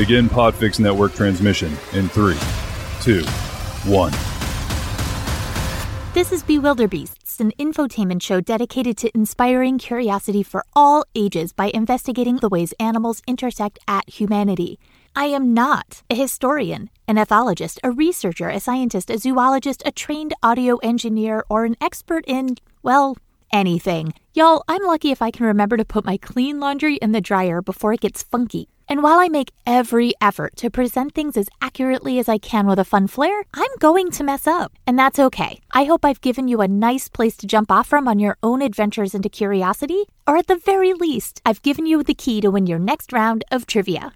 Begin Podfix Network transmission in three, two, one. This is Bewilderbeasts, an infotainment show dedicated to inspiring curiosity for all ages by investigating the ways animals intersect at humanity. I am not a historian, an ethologist, a researcher, a scientist, a zoologist, a trained audio engineer, or an expert in, well, anything. Y'all, I'm lucky if I can remember to put my clean laundry in the dryer before it gets funky. And while I make every effort to present things as accurately as I can with a fun flair, I'm going to mess up. And that's okay. I hope I've given you a nice place to jump off from on your own adventures into curiosity, or at the very least, I've given you the key to win your next round of trivia.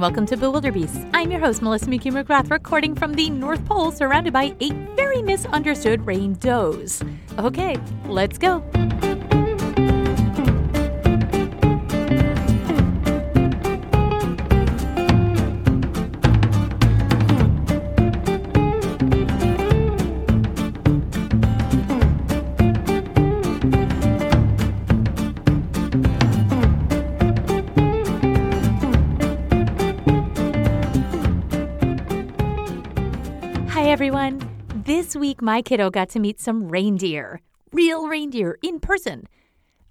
And welcome to Bewilderbeasts. I'm your host, Melissa McHugh McGrath, recording from the North Pole, surrounded by eight very misunderstood rain does. Okay, let's go. This week, my kiddo got to meet some reindeer, real reindeer in person.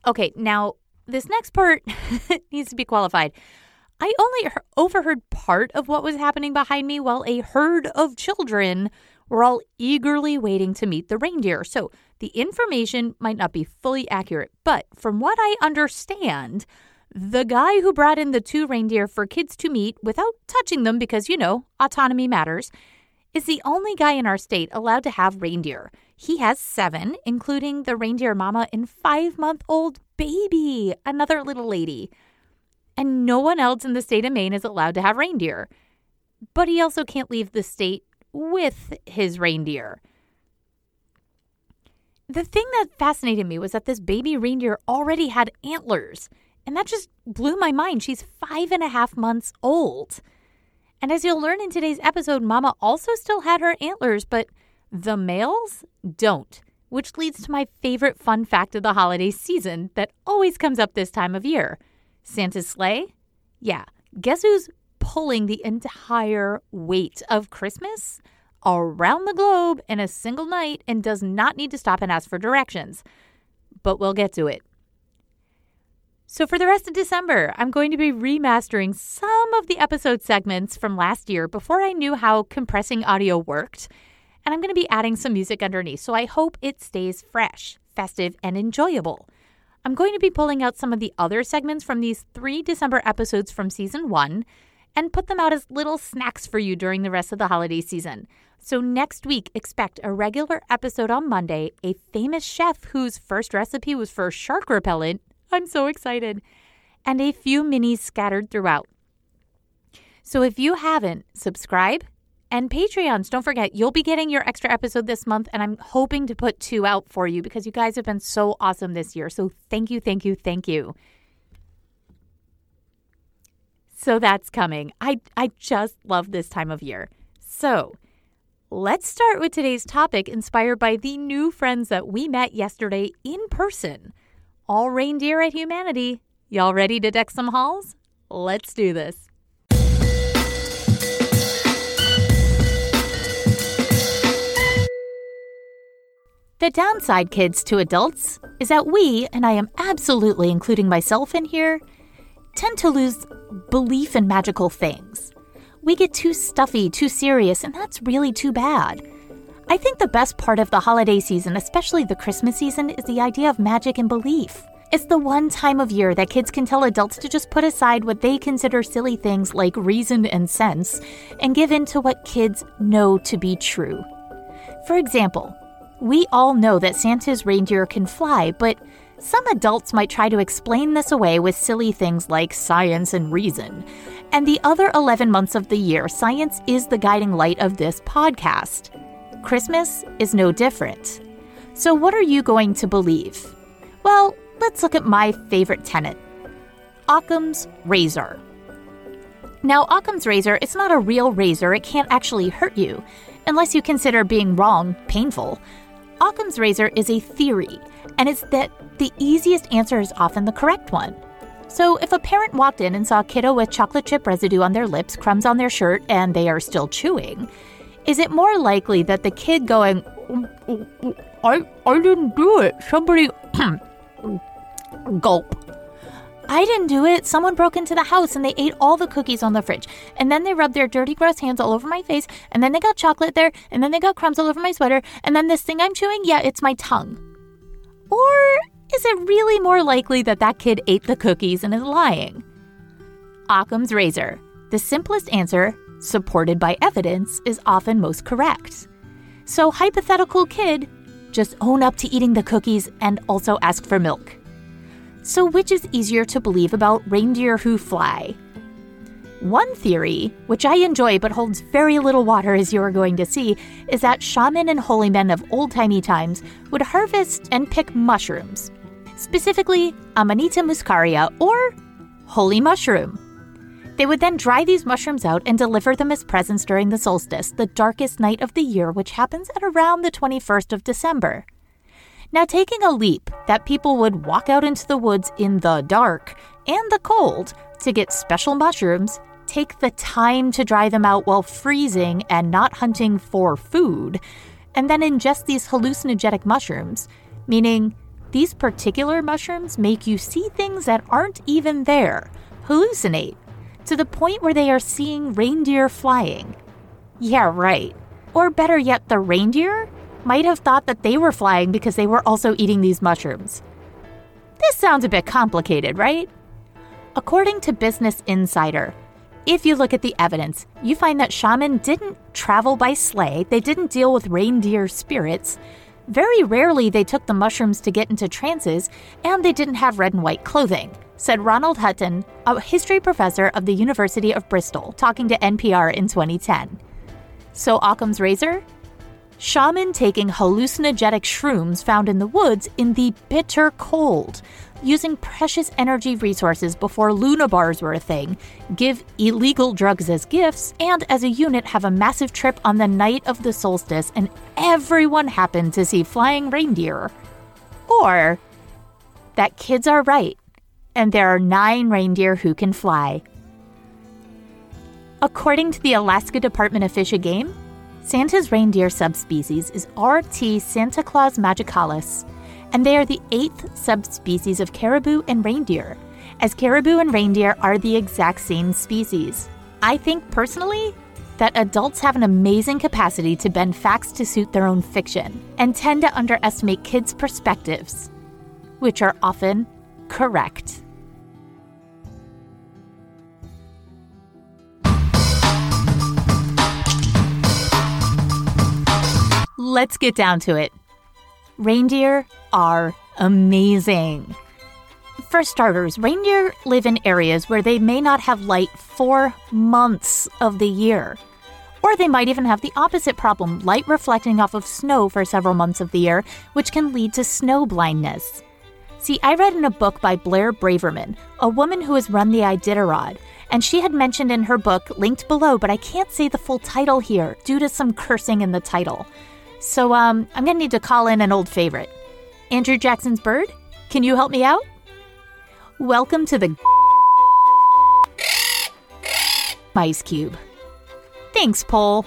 Okay, now, this next part needs to be qualified. I only overheard part of what was happening behind me while a herd of children were all eagerly waiting to meet the reindeer. So the information might not be fully accurate, but from what I understand, the guy who brought in the two reindeer for kids to meet without touching them because, you know, autonomy matters is the only guy in our state allowed to have reindeer. He has seven, including the reindeer mama and five month old baby, another little lady. And no one else in the state of Maine is allowed to have reindeer. But he also can't leave the state with his reindeer. The thing that fascinated me was that this baby reindeer already had antlers. And that just blew my mind. She's five and a half months old. And as you'll learn in today's episode, Mama also still had her antlers, but the males don't, which leads to my favorite fun fact of the holiday season that always comes up this time of year Santa's sleigh? Yeah, guess who's pulling the entire weight of Christmas around the globe in a single night and does not need to stop and ask for directions? But we'll get to it. So, for the rest of December, I'm going to be remastering some of the episode segments from last year before I knew how compressing audio worked. And I'm going to be adding some music underneath, so I hope it stays fresh, festive, and enjoyable. I'm going to be pulling out some of the other segments from these three December episodes from season one and put them out as little snacks for you during the rest of the holiday season. So, next week, expect a regular episode on Monday, a famous chef whose first recipe was for shark repellent I'm so excited. And a few minis scattered throughout. So if you haven't, subscribe and Patreons. Don't forget, you'll be getting your extra episode this month, and I'm hoping to put two out for you because you guys have been so awesome this year. So thank you, thank you, thank you. So that's coming. I, I just love this time of year. So let's start with today's topic inspired by the new friends that we met yesterday in person all reindeer at humanity. Y'all ready to deck some halls? Let's do this. The downside, kids, to adults is that we, and I am absolutely including myself in here, tend to lose belief in magical things. We get too stuffy, too serious, and that's really too bad. I think the best part of the holiday season, especially the Christmas season, is the idea of magic and belief. It's the one time of year that kids can tell adults to just put aside what they consider silly things like reason and sense and give in to what kids know to be true. For example, we all know that Santa's reindeer can fly, but Some adults might try to explain this away with silly things like science and reason. And the other 11 months of the year, science is the guiding light of this podcast. Christmas is no different. So, what are you going to believe? Well, let's look at my favorite tenet Occam's razor. Now, Occam's razor, it's not a real razor, it can't actually hurt you, unless you consider being wrong painful. Occam's razor is a theory, and it's that the easiest answer is often the correct one. So, if a parent walked in and saw a kiddo with chocolate chip residue on their lips, crumbs on their shirt, and they are still chewing, is it more likely that the kid going, I, I didn't do it, somebody gulp, I didn't do it. Someone broke into the house and they ate all the cookies on the fridge. And then they rubbed their dirty, gross hands all over my face. And then they got chocolate there. And then they got crumbs all over my sweater. And then this thing I'm chewing, yeah, it's my tongue. Or is it really more likely that that kid ate the cookies and is lying? Occam's razor. The simplest answer, supported by evidence, is often most correct. So, hypothetical kid, just own up to eating the cookies and also ask for milk. So, which is easier to believe about reindeer who fly? One theory, which I enjoy but holds very little water as you are going to see, is that shaman and holy men of old timey times would harvest and pick mushrooms, specifically Amanita muscaria or holy mushroom. They would then dry these mushrooms out and deliver them as presents during the solstice, the darkest night of the year, which happens at around the 21st of December. Now, taking a leap that people would walk out into the woods in the dark and the cold to get special mushrooms, take the time to dry them out while freezing and not hunting for food, and then ingest these hallucinogenic mushrooms, meaning these particular mushrooms make you see things that aren't even there, hallucinate, to the point where they are seeing reindeer flying. Yeah, right. Or better yet, the reindeer might have thought that they were flying because they were also eating these mushrooms. This sounds a bit complicated, right? According to Business Insider, if you look at the evidence, you find that shaman didn't travel by sleigh, they didn't deal with reindeer spirits. Very rarely they took the mushrooms to get into trances, and they didn't have red and white clothing, said Ronald Hutton, a history professor of the University of Bristol, talking to NPR in 2010. So Occam's razor? shaman taking hallucinogenic shrooms found in the woods in the bitter cold, using precious energy resources before Luna bars were a thing, give illegal drugs as gifts, and as a unit have a massive trip on the night of the solstice, and everyone happened to see flying reindeer. Or that kids are right, and there are nine reindeer who can fly. According to the Alaska Department of Fish and Game, Santa's reindeer subspecies is RT Santa Claus magicalis, and they are the eighth subspecies of caribou and reindeer, as caribou and reindeer are the exact same species. I think personally that adults have an amazing capacity to bend facts to suit their own fiction and tend to underestimate kids' perspectives, which are often correct. Let's get down to it. Reindeer are amazing. For starters, reindeer live in areas where they may not have light for months of the year. Or they might even have the opposite problem light reflecting off of snow for several months of the year, which can lead to snow blindness. See, I read in a book by Blair Braverman, a woman who has run the Iditarod, and she had mentioned in her book, linked below, but I can't say the full title here due to some cursing in the title. So um, I'm gonna need to call in an old favorite. Andrew Jackson's bird, can you help me out? Welcome to the Ice Cube. Thanks, Paul.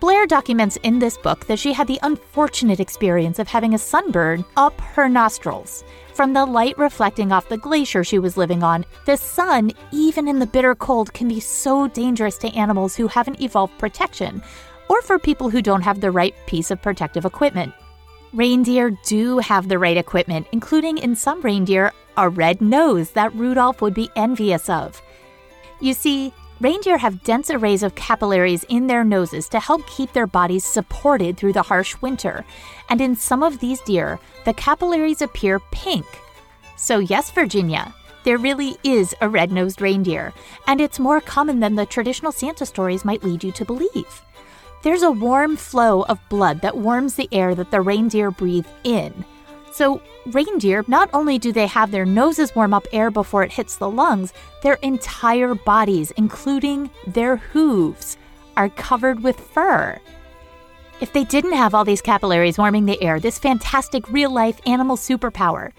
Blair documents in this book that she had the unfortunate experience of having a sunburn up her nostrils. From the light reflecting off the glacier she was living on, the sun, even in the bitter cold, can be so dangerous to animals who haven't evolved protection, or for people who don't have the right piece of protective equipment. Reindeer do have the right equipment, including in some reindeer, a red nose that Rudolph would be envious of. You see, Reindeer have dense arrays of capillaries in their noses to help keep their bodies supported through the harsh winter. And in some of these deer, the capillaries appear pink. So, yes, Virginia, there really is a red nosed reindeer, and it's more common than the traditional Santa stories might lead you to believe. There's a warm flow of blood that warms the air that the reindeer breathe in. So, reindeer, not only do they have their noses warm up air before it hits the lungs, their entire bodies, including their hooves, are covered with fur. If they didn't have all these capillaries warming the air, this fantastic real life animal superpower,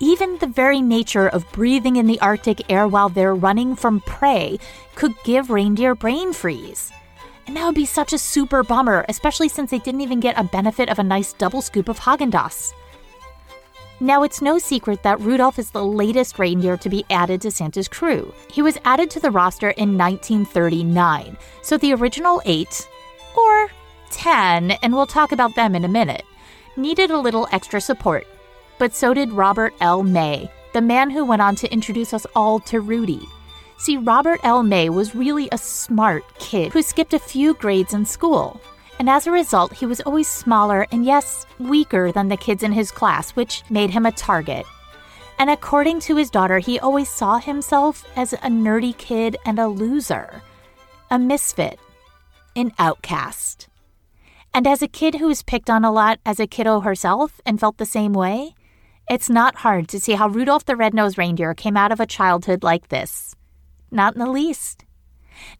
even the very nature of breathing in the Arctic air while they're running from prey could give reindeer brain freeze. And that would be such a super bummer, especially since they didn't even get a benefit of a nice double scoop of Haagen-Dazs. Now, it's no secret that Rudolph is the latest reindeer to be added to Santa's crew. He was added to the roster in 1939, so the original eight, or 10, and we'll talk about them in a minute, needed a little extra support. But so did Robert L. May, the man who went on to introduce us all to Rudy. See, Robert L. May was really a smart kid who skipped a few grades in school and as a result, he was always smaller and, yes, weaker than the kids in his class, which made him a target. And according to his daughter, he always saw himself as a nerdy kid and a loser, a misfit, an outcast. And as a kid who was picked on a lot as a kiddo herself and felt the same way, it's not hard to see how Rudolph the Red-Nosed Reindeer came out of a childhood like this. Not in the least.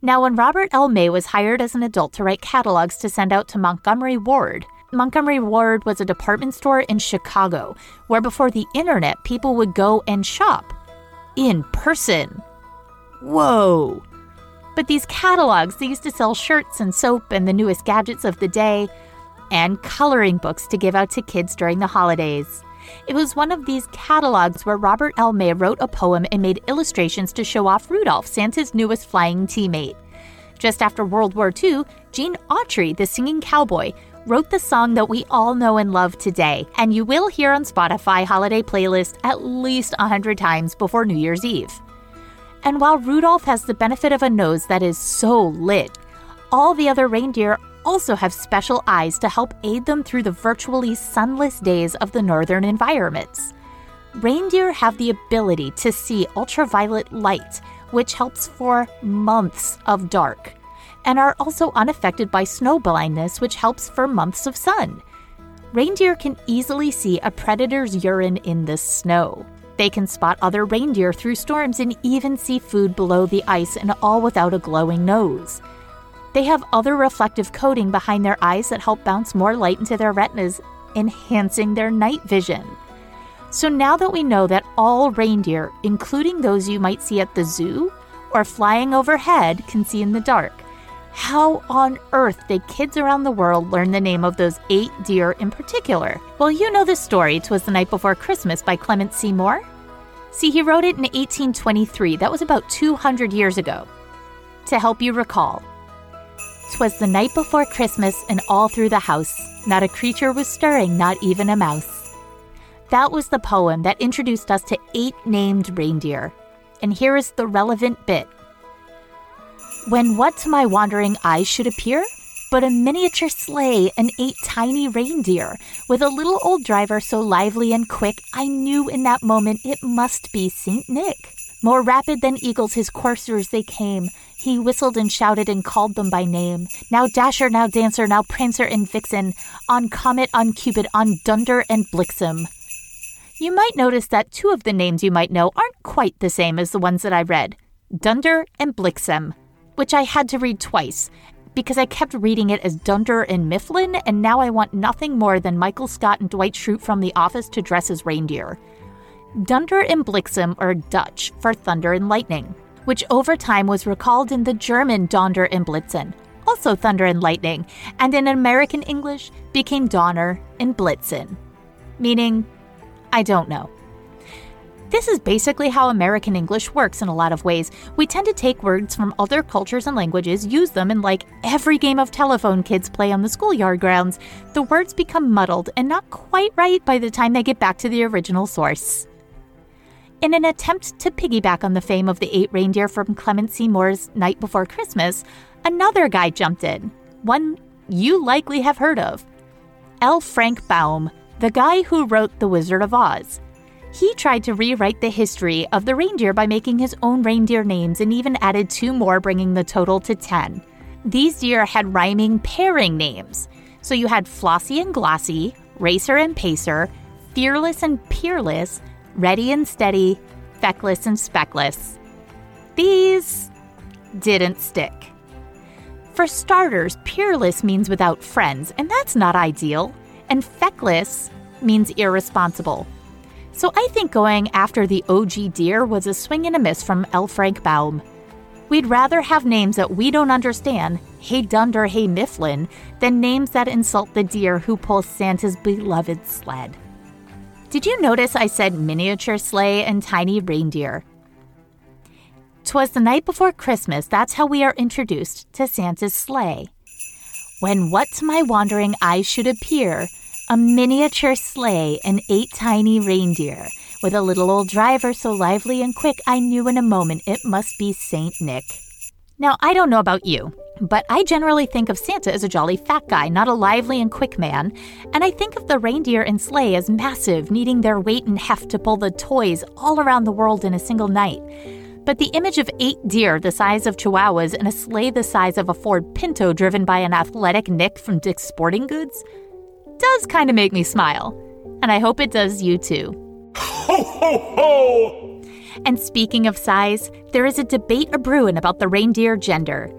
Now, when Robert L. May was hired as an adult to write catalogs to send out to Montgomery Ward, Montgomery Ward was a department store in Chicago where before the internet, people would go and shop in person. Whoa! But these catalogs, they used to sell shirts and soap and the newest gadgets of the day, and coloring books to give out to kids during the holidays. It was one of these catalogs where Robert L. May wrote a poem and made illustrations to show off Rudolph, Santa's newest flying teammate. Just after World War II, Gene Autry, the singing cowboy, wrote the song that we all know and love today, and you will hear on Spotify holiday playlist at least 100 times before New Year's Eve. And while Rudolph has the benefit of a nose that is so lit, all the other reindeer also have special eyes to help aid them through the virtually sunless days of the northern environments. Reindeer have the ability to see ultraviolet light, which helps for months of dark, and are also unaffected by snow blindness, which helps for months of sun. Reindeer can easily see a predator's urine in the snow. They can spot other reindeer through storms and even see food below the ice, and all without a glowing nose. They have other reflective coating behind their eyes that help bounce more light into their retinas, enhancing their night vision. So now that we know that all reindeer, including those you might see at the zoo or flying overhead, can see in the dark, how on earth did kids around the world learn the name of those eight deer in particular? Well, you know the story, "Twas the Night Before Christmas by Clement. Moore. See, he wrote it in 1823. That was about 200 years ago. To help you recall, 'Twas the night before Christmas, and all through the house, not a creature was stirring, not even a mouse. That was the poem that introduced us to eight named reindeer. And here is the relevant bit. When what to my wandering eyes should appear? But a miniature sleigh and eight tiny reindeer, with a little old driver so lively and quick, I knew in that moment it must be St. Nick. More rapid than eagles his coursers they came. He whistled and shouted and called them by name. Now Dasher, now Dancer, now Prancer and Vixen, on Comet, on Cupid, on Dunder and Blixen. You might notice that two of the names you might know aren't quite the same as the ones that I read Dunder and Blixen, which I had to read twice because I kept reading it as Dunder and Mifflin, and now I want nothing more than Michael Scott and Dwight Schrute from The Office to dress as reindeer. Dunder and Blixen are Dutch for thunder and lightning, which over time was recalled in the German Donder and Blitzen, also thunder and lightning, and in American English became Donner and Blitzen, meaning, I don't know. This is basically how American English works in a lot of ways. We tend to take words from other cultures and languages, use them, and like every game of telephone kids play on the schoolyard grounds, the words become muddled and not quite right by the time they get back to the original source. In an attempt to piggyback on the fame of the eight reindeer from Clement. Moore's Night Before Christmas, another guy jumped in, one you likely have heard of L. Frank Baum, the guy who wrote The Wizard of Oz. He tried to rewrite the history of the reindeer by making his own reindeer names and even added two more, bringing the total to 10. These deer had rhyming pairing names. So you had Flossie and Glossy, Racer and Pacer, Fearless and Peerless, Ready and Steady, Feckless and Speckless. These didn't stick. For starters, Peerless means without friends, and that's not ideal. And Feckless means irresponsible. So I think going after the OG deer was a swing and a miss from L. Frank Baum. We'd rather have names that we don't understand, Hey Dunder, Hey Mifflin, than names that insult the deer who pulls Santa's beloved sled. Did you notice I said miniature sleigh and tiny reindeer? Twas the night before Christmas, that's how we are introduced to Santa's sleigh. When what to my wandering eyes should appear, a miniature sleigh and eight tiny reindeer, with a little old driver so lively and quick I knew in a moment it must be Saint Nick. Now, I don't know about you, but I generally think of Santa as a jolly fat guy, not a lively and quick man, and I think of the reindeer and sleigh as massive, needing their weight and heft to pull the toys all around the world in a single night. But the image of eight deer the size of chihuahuas and a sleigh the size of a Ford Pinto driven by an athletic Nick from Dick's Sporting Goods does kind of make me smile. And I hope it does you too. Ho, ho, ho! And speaking of size, there is a debate a brewing about the reindeer gender.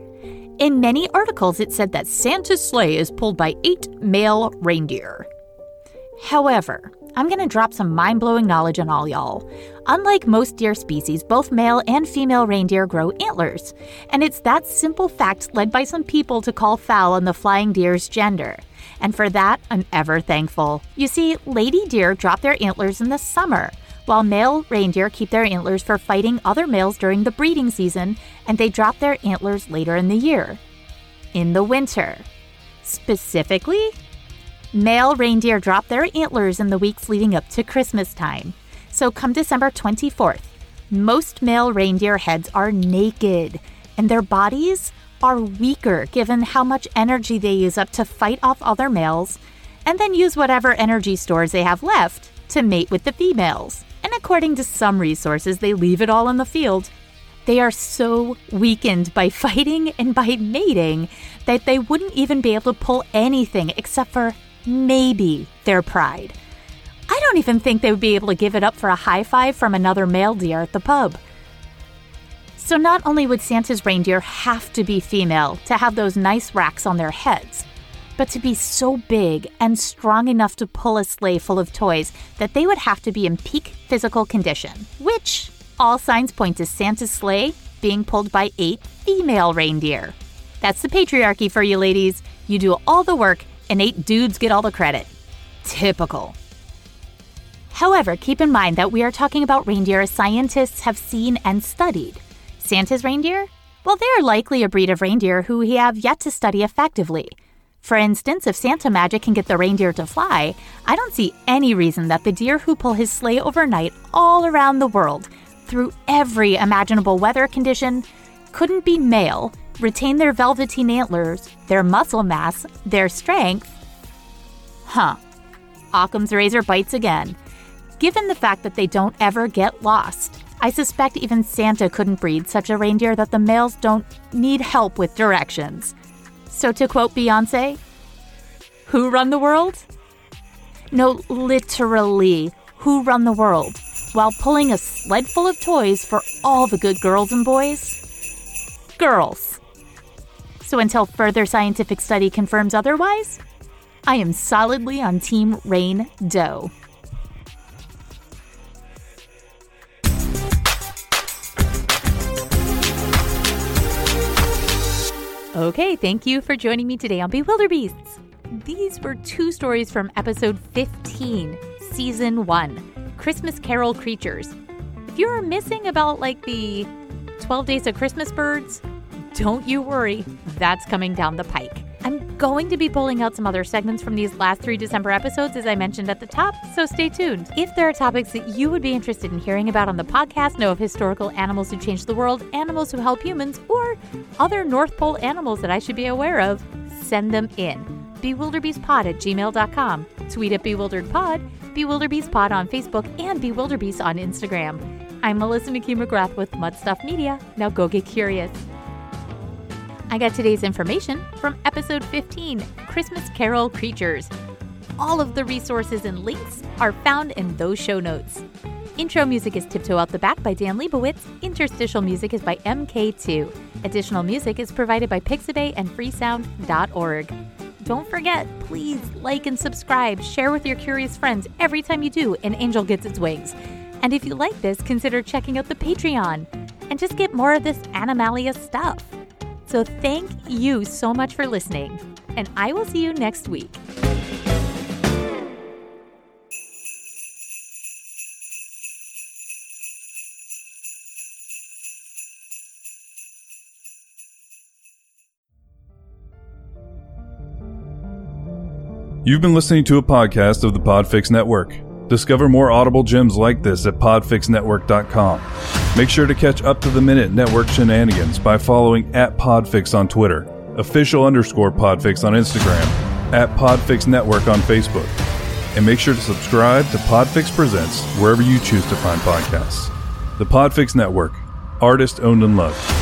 In many articles, it said that Santa's sleigh is pulled by eight male reindeer. However, I'm going to drop some mind blowing knowledge on all y'all. Unlike most deer species, both male and female reindeer grow antlers. And it's that simple fact led by some people to call foul on the flying deer's gender and for that, I'm ever thankful. You see, lady deer drop their antlers in the summer, while male reindeer keep their antlers for fighting other males during the breeding season, and they drop their antlers later in the year. In the winter. Specifically, male reindeer drop their antlers in the weeks leading up to Christmas time. So come December 24th, most male reindeer heads are naked, and their bodies are weaker given how much energy they use up to fight off other males, and then use whatever energy stores they have left to mate with the females. According to some resources, they leave it all in the field. They are so weakened by fighting and by mating that they wouldn't even be able to pull anything except for maybe their pride. I don't even think they would be able to give it up for a high five from another male deer at the pub. So not only would Santa's reindeer have to be female to have those nice racks on their heads, but to be so big and strong enough to pull a sleigh full of toys that they would have to be in peak physical condition, which all signs point to Santa's sleigh being pulled by eight female reindeer. That's the patriarchy for you ladies. You do all the work and eight dudes get all the credit. Typical. However, keep in mind that we are talking about reindeer scientists have seen and studied. Santa's reindeer? Well, they are likely a breed of reindeer who we have yet to study effectively. For instance, if Santa magic can get the reindeer to fly, I don't see any reason that the deer who pull his sleigh overnight all around the world, through every imaginable weather condition, couldn't be male, retain their velveteen antlers, their muscle mass, their strength. Huh. Occam's razor bites again. Given the fact that they don't ever get lost, I suspect even Santa couldn't breed such a reindeer that the males don't need help with directions. So, to quote Beyonce, who run the world? No, literally, who run the world while pulling a sled full of toys for all the good girls and boys? Girls. So, until further scientific study confirms otherwise, I am solidly on Team Rain Doe. Okay, thank you for joining me today on Bewilderbeasts. These were two stories from episode 15, season 1 Christmas Carol Creatures. If you're missing about like the 12 Days of Christmas birds, don't you worry, that's coming down the pike. I'm going to be pulling out some other segments from these last three December episodes, as I mentioned at the top, so stay tuned. If there are topics that you would be interested in hearing about on the podcast, know of historical animals who changed the world, animals who help humans, or other North Pole animals that I should be aware of, send them in. BewilderBeastPod at gmail.com. Tweet at BewilderedPod, BewilderBeastPod on Facebook, and BewilderBeast on Instagram. I'm Melissa McKee McGrath with Mud Stuff Media. Now go get curious. I got today's information from episode 15 Christmas Carol Creatures. All of the resources and links are found in those show notes. Intro music is Tiptoe Out the Back by Dan Leibowitz. Interstitial music is by MK2. Additional music is provided by Pixabay and freesound.org. Don't forget, please like and subscribe. Share with your curious friends. Every time you do, an angel gets its wings. And if you like this, consider checking out the Patreon and just get more of this Animalia stuff. So thank you so much for listening, and I will see you next week. You've been listening to a podcast of the Podfix Network. Discover more audible gems like this at podfixnetwork.com. Make sure to catch up to the minute network shenanigans by following at Podfix on Twitter, official underscore Podfix on Instagram, at Podfix Network on Facebook. And make sure to subscribe to Podfix Presents wherever you choose to find podcasts. The Podfix Network, artist owned and loved.